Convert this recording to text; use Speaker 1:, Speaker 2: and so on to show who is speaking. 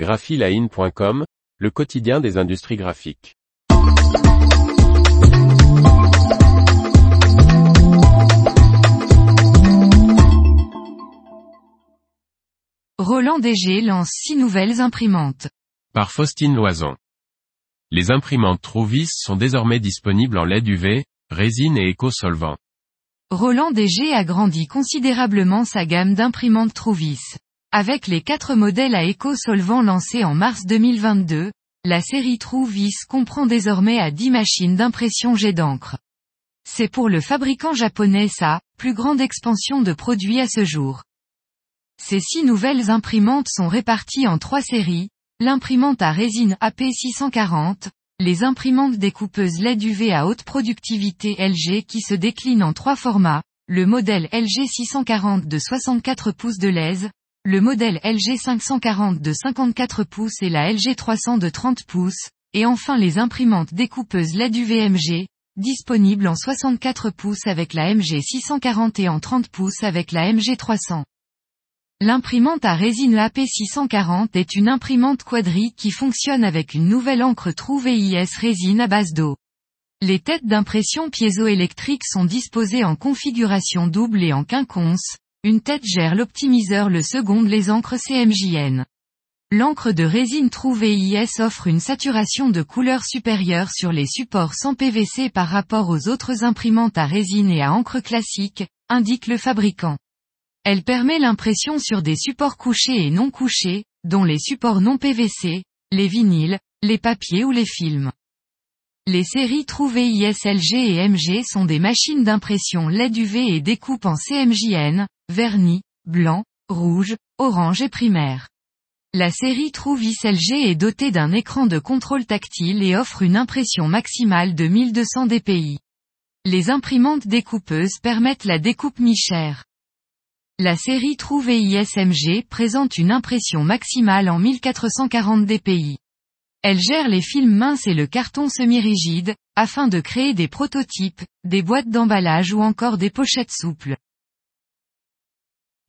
Speaker 1: graphiline.com, le quotidien des industries graphiques.
Speaker 2: Roland DG lance six nouvelles imprimantes.
Speaker 1: Par Faustine Loison. Les imprimantes Trouvis sont désormais disponibles en LED UV, résine et éco-solvant.
Speaker 2: Roland DG agrandit considérablement sa gamme d'imprimantes Trouvis. Avec les quatre modèles à éco-solvant lancés en mars 2022, la série Trouvis comprend désormais à 10 machines d'impression jet d'encre. C'est pour le fabricant japonais sa plus grande expansion de produits à ce jour. Ces six nouvelles imprimantes sont réparties en trois séries, l'imprimante à résine AP640, les imprimantes découpeuses LED UV à haute productivité LG qui se déclinent en trois formats, le modèle LG 640 de 64 pouces de lèse, le modèle LG 540 de 54 pouces et la LG 300 de 30 pouces, et enfin les imprimantes découpeuses LED UVMG, disponibles en 64 pouces avec la MG 640 et en 30 pouces avec la MG 300. L'imprimante à résine AP640 est une imprimante quadrique qui fonctionne avec une nouvelle encre True VIS résine à base d'eau. Les têtes d'impression piézoélectrique sont disposées en configuration double et en quinconce, une tête gère l'optimiseur le second les encres CMJN. L'encre de résine True VIS offre une saturation de couleur supérieure sur les supports sans PVC par rapport aux autres imprimantes à résine et à encre classique, indique le fabricant. Elle permet l'impression sur des supports couchés et non couchés, dont les supports non PVC, les vinyles, les papiers ou les films. Les séries trouvées ISLG et MG sont des machines d'impression LED UV et découpe en CMJN, vernis, blanc, rouge, orange et primaire. La série Trouvis LG est dotée d'un écran de contrôle tactile et offre une impression maximale de 1200 dpi. Les imprimantes découpeuses permettent la découpe mi-chère. La série True ISMG présente une impression maximale en 1440 dpi. Elle gère les films minces et le carton semi-rigide, afin de créer des prototypes, des boîtes d'emballage ou encore des pochettes souples.